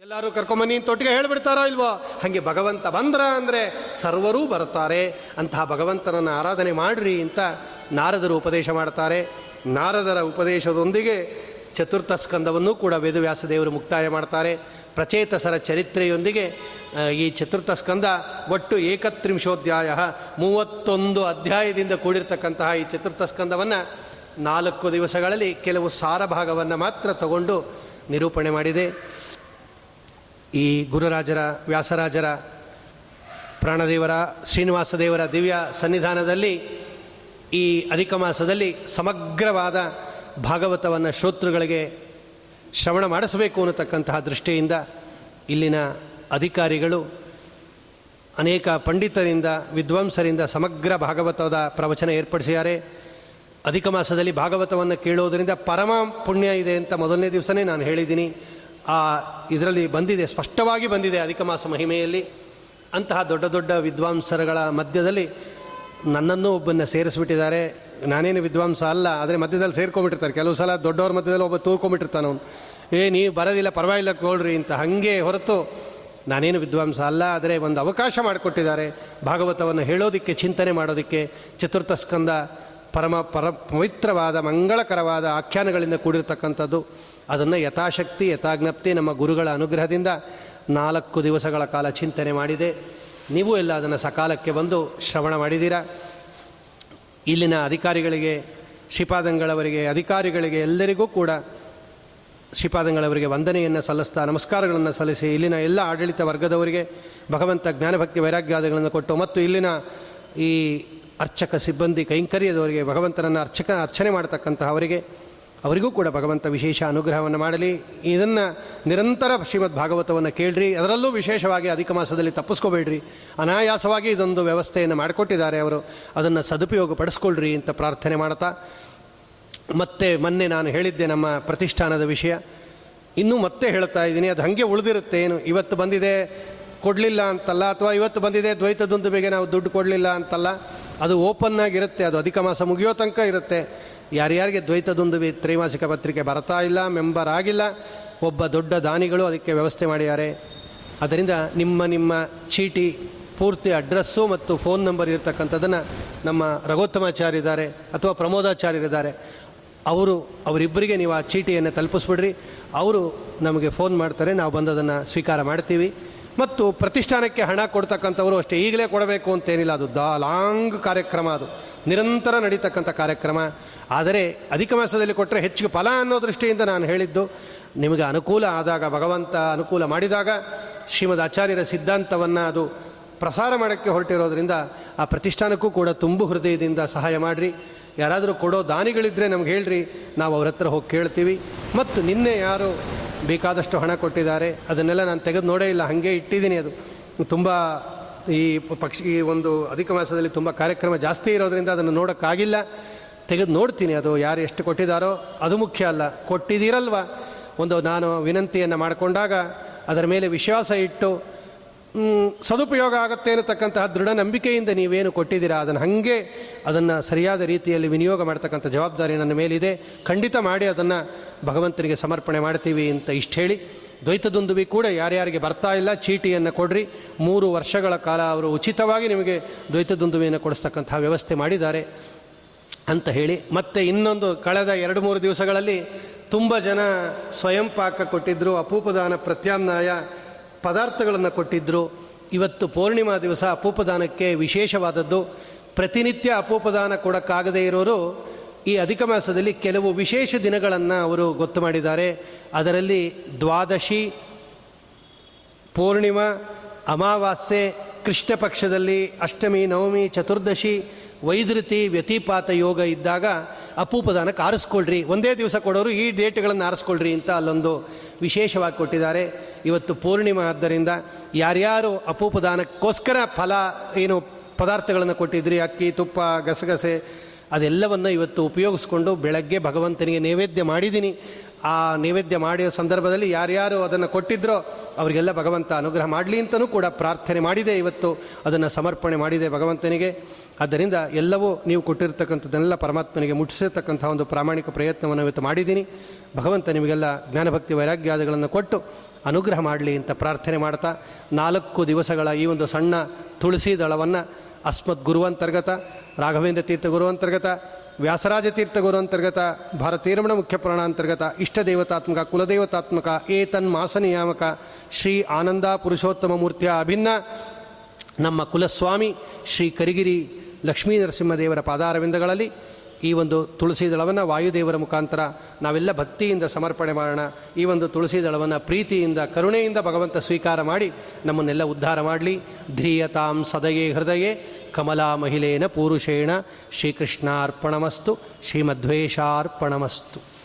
ಎಲ್ಲರೂ ಕರ್ಕೊಂಬನ್ನಿ ತೊಟ್ಟಿಗೆ ಹೇಳ್ಬಿಡ್ತಾರೋ ಇಲ್ವೋ? ಹಾಗೆ ಭಗವಂತ ಬಂದ್ರ ಅಂದರೆ ಸರ್ವರೂ ಬರ್ತಾರೆ ಅಂತಹ ಭಗವಂತನನ್ನು ಆರಾಧನೆ ಮಾಡ್ರಿ ಅಂತ ನಾರದರು ಉಪದೇಶ ಮಾಡ್ತಾರೆ. ನಾರದರ ಉಪದೇಶದೊಂದಿಗೆ ಚತುರ್ಥ ಸ್ಕಂದವನ್ನು ಕೂಡ ವೇದವ್ಯಾಸ ದೇವರು ಮುಕ್ತಾಯ ಮಾಡ್ತಾರೆ. ಪ್ರಚೇತಸರ ಚರಿತ್ರೆಯೊಂದಿಗೆ ಈ ಚತುರ್ಥ ಸ್ಕಂದ ಒಟ್ಟು ಏಕತ್ರಿಂಶೋಧ್ಯಾಯ ಮೂವತ್ತೊಂದು ಅಧ್ಯಾಯದಿಂದ ಕೂಡಿರ್ತಕ್ಕಂತಹ ಈ ಚತುರ್ಥ ಸ್ಕಂದವನ್ನು ನಾಲ್ಕು ದಿವಸಗಳಲ್ಲಿ ಕೆಲವು ಸಾರ ಭಾಗವನ್ನು ಮಾತ್ರ ತಗೊಂಡು ನಿರೂಪಣೆ ಮಾಡಿದೆ. ಈ ಗುರುರಾಜರ, ವ್ಯಾಸರಾಜರ, ಪ್ರಾಣದೇವರ ಶ್ರೀನಿವಾಸ ದೇವರ ದಿವ್ಯ ಸನ್ನಿಧಾನದಲ್ಲಿ ಈ ಅಧಿಕ ಮಾಸದಲ್ಲಿ ಸಮಗ್ರವಾದ ಭಾಗವತವನ್ನು ಶ್ರೋತೃಗಳಿಗೆ ಶ್ರವಣ ಮಾಡಿಸಬೇಕು ಅನ್ನತಕ್ಕಂತಹ ದೃಷ್ಟಿಯಿಂದ ಇಲ್ಲಿನ ಅಧಿಕಾರಿಗಳು ಅನೇಕ ಪಂಡಿತರಿಂದ, ವಿದ್ವಾಂಸರಿಂದ ಸಮಗ್ರ ಭಾಗವತದ ಪ್ರವಚನ ಏರ್ಪಡಿಸಿದ್ದಾರೆ. ಅಧಿಕ ಮಾಸದಲ್ಲಿ ಭಾಗವತವನ್ನು ಕೇಳೋದರಿಂದ ಪರಮ ಪುಣ್ಯ ಇದೆ ಅಂತ ಮೊದಲನೇ ದಿವಸನೇ ನಾನು ಹೇಳಿದ್ದೀನಿ. ಆ, ಇದರಲ್ಲಿ ಬಂದಿದೆ, ಸ್ಪಷ್ಟವಾಗಿ ಬಂದಿದೆ ಅಧಿಕ ಮಾಸ ಮಹಿಮೆಯಲ್ಲಿ. ಅಂತಹ ದೊಡ್ಡ ದೊಡ್ಡ ವಿದ್ವಾಂಸರುಗಳ ಮಧ್ಯದಲ್ಲಿ ನನ್ನನ್ನು ಒಬ್ಬನ್ನು ಸೇರಿಸ್ಬಿಟ್ಟಿದ್ದಾರೆ. ನಾನೇನು ವಿದ್ವಾಂಸ ಅಲ್ಲ, ಆದರೆ ಮಧ್ಯದಲ್ಲಿ ಸೇರ್ಕೊಂಬಿಟ್ಟಿರ್ತಾರೆ ಕೆಲವು ಸಲ ದೊಡ್ಡವ್ರ ಮಧ್ಯದಲ್ಲಿ ಒಬ್ಬ ತೂರ್ಕೊಂಡ್ಬಿಟ್ಟಿರ್ತಾನೆ ಅವನು. ಏ, ನೀವು ಬರೋದಿಲ್ಲ, ಪರವಾಗಿಲ್ಲ ಕೊಳ್ರಿ ಅಂತ ಹಾಗೆ ಹೊರತು ನಾನೇನು ವಿದ್ವಾಂಸ ಅಲ್ಲ, ಆದರೆ ಒಂದು ಅವಕಾಶ ಮಾಡಿಕೊಟ್ಟಿದ್ದಾರೆ. ಭಾಗವತವನ್ನು ಹೇಳೋದಕ್ಕೆ, ಚಿಂತನೆ ಮಾಡೋದಕ್ಕೆ, ಚತುರ್ಥ ಸ್ಕಂದ ಪರಮ ಪರ ಪವಿತ್ರವಾದ, ಮಂಗಳಕರವಾದ ಆಖ್ಯಾನಗಳಿಂದ ಕೂಡಿರತಕ್ಕಂಥದ್ದು, ಅದನ್ನು ಯಥಾಶಕ್ತಿ, ಯಥಾಜ್ಞಪ್ತಿ ನಮ್ಮ ಗುರುಗಳ ಅನುಗ್ರಹದಿಂದ ನಾಲ್ಕು ದಿವಸಗಳ ಕಾಲ ಚಿಂತನೆ ಮಾಡಿದೆ. ನೀವು ಎಲ್ಲ ಅದನ್ನು ಸಕಾಲಕ್ಕೆ ಬಂದು ಶ್ರವಣ ಮಾಡಿದ್ದೀರಾ ಇಲ್ಲಿನ ಅಧಿಕಾರಿಗಳಿಗೆ, ಶ್ರೀಪಾದಂಗಳವರಿಗೆ, ಅಧಿಕಾರಿಗಳಿಗೆ ಎಲ್ಲರಿಗೂ ಕೂಡ ಶ್ರೀಪಾದಂಗಳವರಿಗೆ ವಂದನೆಯನ್ನು ಸಲ್ಲಿಸ್ತಾ ನಮಸ್ಕಾರಗಳನ್ನು ಸಲ್ಲಿಸಿ ಇಲ್ಲಿನ ಎಲ್ಲ ಆಡಳಿತ ವರ್ಗದವರಿಗೆ ಭಗವಂತ ಜ್ಞಾನಭಕ್ತಿ ವೈರಾಗ್ಯಾದಿಗಳನ್ನು ಕೊಟ್ಟು ಮತ್ತು ಇಲ್ಲಿನ ಈ ಅರ್ಚಕ ಸಿಬ್ಬಂದಿ ಕೈಂಕರ್ಯದವರಿಗೆ ಭಗವಂತನನ್ನು ಅರ್ಚಕ ಅರ್ಚನೆ ಮಾಡತಕ್ಕಂತಹವರಿಗೆ ಅವರಿಗೂ ಕೂಡ ಭಗವಂತ ವಿಶೇಷ ಅನುಗ್ರಹವನ್ನು ಮಾಡಲಿ. ಇದನ್ನು ನಿರಂತರ ಶ್ರೀಮದ್ ಭಾಗವತವನ್ನು ಕೇಳ್ರಿ. ಅದರಲ್ಲೂ ವಿಶೇಷವಾಗಿ ಅಧಿಕ ಮಾಸದಲ್ಲಿ ತಪ್ಪಿಸ್ಕೋಬೇಡ್ರಿ. ಅನಾಯಾಸವಾಗಿ ಇದೊಂದು ವ್ಯವಸ್ಥೆಯನ್ನು ಮಾಡಿಕೊಟ್ಟಿದ್ದಾರೆ ಅವರು. ಅದನ್ನು ಸದುಪಯೋಗ ಪಡಿಸ್ಕೊಳ್ರಿ ಅಂತ ಪ್ರಾರ್ಥನೆ ಮಾಡ್ತಾ. ಮತ್ತೆ ಮೊನ್ನೆ ನಾನು ಹೇಳಿದ್ದೆ ನಮ್ಮ ಪ್ರತಿಷ್ಠಾನದ ವಿಷಯ. ಇನ್ನೂ ಮತ್ತೆ ಹೇಳ್ತಾ ಇದ್ದೀನಿ, ಅದು ಹಾಗೆ ಉಳಿದಿರುತ್ತೆ ಏನು. ಇವತ್ತು ಬಂದಿದೆ, ಕೊಡಲಿಲ್ಲ ಅಂತಲ್ಲ, ಅಥವಾ ಇವತ್ತು ಬಂದಿದೆ ದ್ವೈತದೊಂದು ಬೇಗ ನಾವು ದುಡ್ಡು ಕೊಡಲಿಲ್ಲ ಅಂತಲ್ಲ. ಅದು ಓಪನ್ ಆಗಿರುತ್ತೆ, ಅದು ಅಧಿಕ ಮಾಸ ಮುಗಿಯೋ ತನಕ ಇರುತ್ತೆ. ಯಾರ್ಯಾರಿಗೆ ದ್ವೈತದೊಂದು ತ್ರೈಮಾಸಿಕ ಪತ್ರಿಕೆ ಬರ್ತಾ ಇಲ್ಲ, ಮೆಂಬರ್ ಆಗಿಲ್ಲ, ಒಬ್ಬ ದೊಡ್ಡ ದಾನಿಗಳು ಅದಕ್ಕೆ ವ್ಯವಸ್ಥೆ ಮಾಡಿದ್ದಾರೆ. ಅದರಿಂದ ನಿಮ್ಮ ನಿಮ್ಮ ಚೀಟಿ ಪೂರ್ತಿ ಅಡ್ರೆಸ್ಸು ಮತ್ತು ಫೋನ್ ನಂಬರ್ ಇರತಕ್ಕಂಥದ್ದನ್ನು ನಮ್ಮ ರಘೋತ್ತಮಾಚಾರ್ಯ ಇದ್ದಾರೆ ಅಥವಾ ಪ್ರಮೋದಾಚಾರ್ಯರಿದ್ದಾರೆ ಅವರು, ಅವರಿಬ್ಬರಿಗೆ ನೀವು ಆ ಚೀಟಿಯನ್ನು ತಲುಪಿಸ್ಬಿಡ್ರಿ. ಅವರು ನಮಗೆ ಫೋನ್ ಮಾಡ್ತಾರೆ, ನಾವು ಬಂದದನ್ನು ಸ್ವೀಕಾರ ಮಾಡ್ತೀವಿ. ಮತ್ತು ಪ್ರತಿಷ್ಠಾನಕ್ಕೆ ಹಣ ಕೊಡ್ತಕ್ಕಂಥವರು ಅಷ್ಟೇ. ಈಗಲೇ ಕೊಡಬೇಕು ಅಂತೇನಿಲ್ಲ. ಅದು ದ ಲಾಂಗ್ ಕಾರ್ಯಕ್ರಮ ಅದು. ನಿರಂತರ ನಡೀತಕ್ಕಂಥ ಕಾರ್ಯಕ್ರಮ. ಆದರೆ ಅಧಿಕ ಮಾಸದಲ್ಲಿ ಕೊಟ್ಟರೆ ಹೆಚ್ಚಿಗೆ ಫಲ ಅನ್ನೋ ದೃಷ್ಟಿಯಿಂದ ನಾನು ಹೇಳಿದ್ದು, ನಿಮಗೆ ಅನುಕೂಲ ಆದಾಗ, ಭಗವಂತ ಅನುಕೂಲ ಮಾಡಿದಾಗ ಶ್ರೀಮದ್ ಆಚಾರ್ಯರ ಸಿದ್ಧಾಂತವನ್ನು ಅದು ಪ್ರಸಾರ ಮಾಡೋಕ್ಕೆ ಹೊರಟಿರೋದ್ರಿಂದ ಆ ಪ್ರತಿಷ್ಠಾನಕ್ಕೂ ಕೂಡ ತುಂಬು ಹೃದಯದಿಂದ ಸಹಾಯ ಮಾಡಿರಿ. ಯಾರಾದರೂ ಕೊಡೋ ದಾನಿಗಳಿದ್ದರೆ ನಮ್ಗೆ ಹೇಳ್ರಿ. ನಾವು ಅವ್ರ ಹತ್ರ ಹೋಗಿ ಕೇಳ್ತೀವಿ. ಮತ್ತು ನಿನ್ನೆ ಯಾರು ಬೇಕಾದಷ್ಟು ಹಣ ಕೊಟ್ಟಿದ್ದಾರೆ. ಅದನ್ನೆಲ್ಲ ನಾನು ತೆಗೆದು ನೋಡೇ ಇಲ್ಲ. ಹಾಗೆ ಇಟ್ಟಿದ್ದೀನಿ ಅದು. ತುಂಬ ಈ ಪಕ್ಷಿ, ಈ ಒಂದು ಅಧಿಕ ಮಾಸದಲ್ಲಿ ತುಂಬ ಕಾರ್ಯಕ್ರಮ ಜಾಸ್ತಿ ಇರೋದರಿಂದ ಅದನ್ನು ನೋಡೋಕ್ಕಾಗಿಲ್ಲ. ತೆಗೆದು ನೋಡ್ತೀನಿ ಅದು ಯಾರು ಎಷ್ಟು ಕೊಟ್ಟಿದ್ದಾರೋ ಅದು ಮುಖ್ಯ ಅಲ್ಲ. ಕೊಟ್ಟಿದ್ದೀರಲ್ವ? ಒಂದು ನಾನು ವಿನಂತಿಯನ್ನು ಮಾಡಿಕೊಂಡಾಗ ಅದರ ಮೇಲೆ ವಿಶ್ವಾಸ ಇಟ್ಟು ಸದುಪಯೋಗ ಆಗುತ್ತೆ ಅನ್ನತಕ್ಕಂತಹ ದೃಢ ನಂಬಿಕೆಯಿಂದ ನೀವೇನು ಕೊಟ್ಟಿದ್ದೀರಾ? ಅದನ್ನು ಹಾಗೆ ಅದನ್ನು ಸರಿಯಾದ ರೀತಿಯಲ್ಲಿ ವಿನಿಯೋಗ ಮಾಡ್ತಕ್ಕಂಥ ಜವಾಬ್ದಾರಿ ನನ್ನ ಮೇಲಿದೆ. ಖಂಡಿತ ಮಾಡಿ ಅದನ್ನು ಭಗವಂತನಿಗೆ ಸಮರ್ಪಣೆ ಮಾಡ್ತೀವಿ ಅಂತ ಇಷ್ಟು ಹೇಳಿ. ದ್ವೈತದೊಂದುವಿ ಕೂಡ ಯಾರ್ಯಾರಿಗೆ ಬರ್ತಾ ಇಲ್ಲ, ಚೀಟಿಯನ್ನು ಕೊಡ್ರಿ. ಮೂರು ವರ್ಷಗಳ ಕಾಲ ಅವರು ಉಚಿತವಾಗಿ ನಿಮಗೆ ದ್ವೈತದೊಂದುವಿಯನ್ನು ಕೊಡಿಸ್ತಕ್ಕಂತಹ ವ್ಯವಸ್ಥೆ ಮಾಡಿದ್ದಾರೆ ಅಂತ ಹೇಳಿ. ಮತ್ತೆ ಇನ್ನೊಂದು ಕಳೆದ ಎರಡು ಮೂರು ದಿವಸಗಳಲ್ಲಿ ತುಂಬ ಜನ ಸ್ವಯಂ ಪಾಕ ಕೊಟ್ಟಿದ್ದರು ಅಪೂಪದಾನ ಪ್ರತ್ಯಾಮ್ನಾಯ ಪದಾರ್ಥಗಳನ್ನು ಕೊಟ್ಟಿದ್ದರು ಇವತ್ತು ಪೂರ್ಣಿಮಾ ದಿವಸ ಅಪೂಪದಾನಕ್ಕೆ ವಿಶೇಷವಾದದ್ದು. ಪ್ರತಿನಿತ್ಯ ಅಪೂಪದಾನ ಕೊಡೋಕ್ಕಾಗದೇ ಇರೋರು ಈ ಅಧಿಕ ಮಾಸದಲ್ಲಿ ಕೆಲವು ವಿಶೇಷ ದಿನಗಳನ್ನು ಅವರು ಗೊತ್ತು ಮಾಡಿದ್ದಾರೆ. ಅದರಲ್ಲಿ ದ್ವಾದಶಿ, ಪೂರ್ಣಿಮಾ, ಅಮಾವಾಸ್ಯೆ, ಕೃಷ್ಣ ಪಕ್ಷದಲ್ಲಿ ಅಷ್ಟಮಿ, ನವಮಿ, ಚತುರ್ದಶಿ ವೈದೃತಿ ವ್ಯತಿಪಾತ ಯೋಗ ಇದ್ದಾಗ ಅಪೂಪದಾನಕ್ಕೆ ಆರಿಸ್ಕೊಳ್ರಿ. ಒಂದೇ ದಿವಸ ಕೊಡೋರು ಈ ಡೇಟ್ಗಳನ್ನು ಆರಿಸ್ಕೊಳ್ರಿ ಅಂತ ಅಲ್ಲೊಂದು ವಿಶೇಷವಾಗಿ ಕೊಟ್ಟಿದ್ದಾರೆ. ಇವತ್ತು ಪೂರ್ಣಿಮಾ ಆದ್ದರಿಂದ ಯಾರ್ಯಾರು ಅಪೂಪದಾನಕ್ಕೋಸ್ಕರ ಫಲ, ಏನು ಪದಾರ್ಥಗಳನ್ನು ಕೊಟ್ಟಿದ್ರಿ, ಅಕ್ಕಿ, ತುಪ್ಪ, ಗಸಗಸೆ, ಅದೆಲ್ಲವನ್ನು ಇವತ್ತು ಉಪಯೋಗಿಸ್ಕೊಂಡು ಬೆಳಗ್ಗೆ ಭಗವಂತನಿಗೆ ನೈವೇದ್ಯ ಮಾಡಿದ್ದೀನಿ. ಆ ನೈವೇದ್ಯ ಮಾಡಿದ ಸಂದರ್ಭದಲ್ಲಿ ಯಾರ್ಯಾರು ಅದನ್ನು ಕೊಟ್ಟಿದ್ರೋ ಅವರಿಗೆಲ್ಲ ಭಗವಂತ ಅನುಗ್ರಹ ಮಾಡಲಿ ಅಂತಲೂ ಕೂಡ ಪ್ರಾರ್ಥನೆ ಮಾಡಿದೆ ಇವತ್ತು, ಅದನ್ನು ಸಮರ್ಪಣೆ ಮಾಡಿದೆ ಭಗವಂತನಿಗೆ. ಆದ್ದರಿಂದ ಎಲ್ಲವೂ ನೀವು ಕೊಟ್ಟಿರ್ತಕ್ಕಂಥದ್ದನ್ನೆಲ್ಲ ಪರಮಾತ್ಮನಿಗೆ ಮುಟ್ಟಿಸಿರ್ತಕ್ಕಂಥ ಒಂದು ಪ್ರಾಮಾಣಿಕ ಪ್ರಯತ್ನವನ್ನು ಇವತ್ತು ಮಾಡಿದ್ದೀನಿ. ಭಗವಂತ ನಿಮಗೆಲ್ಲ ಜ್ಞಾನಭಕ್ತಿ ವೈರಾಗ್ಯಾದಿಗಳನ್ನು ಕೊಟ್ಟು ಅನುಗ್ರಹ ಮಾಡಲಿ ಅಂತ ಪ್ರಾರ್ಥನೆ ಮಾಡ್ತಾ ನಾಲ್ಕು ದಿವಸಗಳ ಈ ಒಂದು ಸಣ್ಣ ತುಳಸಿ ದಳವನ್ನು ಅಸ್ಮತ್ ಗುರುವಂತರ್ಗತ, ರಾಘವೇಂದ್ರ ತೀರ್ಥ ಗುರುವಂತರ್ಗತ, ವ್ಯಾಸರಾಜ ತೀರ್ಥ ಗುರುವಂತರ್ಗತ, ಭಾರತೀರಮಣ ಮುಖ್ಯ ಪ್ರಾಣಾಂತರ್ಗತ ಇಷ್ಟ ದೇವತಾತ್ಮಕ ಕುಲದೇವತಾತ್ಮಕ, ಏತನ್ ಮಾಸ ನಿಯಾಮಕ ಶ್ರೀ ಆನಂದ ಪುರುಷೋತ್ತಮ ಮೂರ್ತಿಯ ಅಭಿನ್ನ ನಮ್ಮ ಕುಲಸ್ವಾಮಿ ಶ್ರೀ ಕರಿಗಿರಿ ಲಕ್ಷ್ಮೀ ನರಸಿಂಹದೇವರ ಪಾದಾರವಿಂದಗಳಲ್ಲಿ ಈ ಒಂದು ತುಳಸಿ ದಳವನ್ನು ವಾಯುದೇವರ ಮುಖಾಂತರ ನಾವೆಲ್ಲ ಭಕ್ತಿಯಿಂದ ಸಮರ್ಪಣೆ ಮಾಡೋಣ. ಈ ಒಂದು ತುಳಸಿ ದಳವನ್ನು ಪ್ರೀತಿಯಿಂದ, ಕರುಣೆಯಿಂದ ಭಗವಂತ ಸ್ವೀಕಾರ ಮಾಡಿ ನಮ್ಮನ್ನೆಲ್ಲ ಉದ್ಧಾರ ಮಾಡಲಿ. ಧ್ರಿಯತಾಂ ಸದಯೇ ಹೃದಯೇ, ಕಮಲಾ ಮಹಿಳೇನ ಪೂರುಷೇಣ, ಶ್ರೀಕೃಷ್ಣಾರ್ಪಣಮಸ್ತು ಶ್ರೀಮಧ್ವೇಷಾರ್ಪಣಮಸ್ತು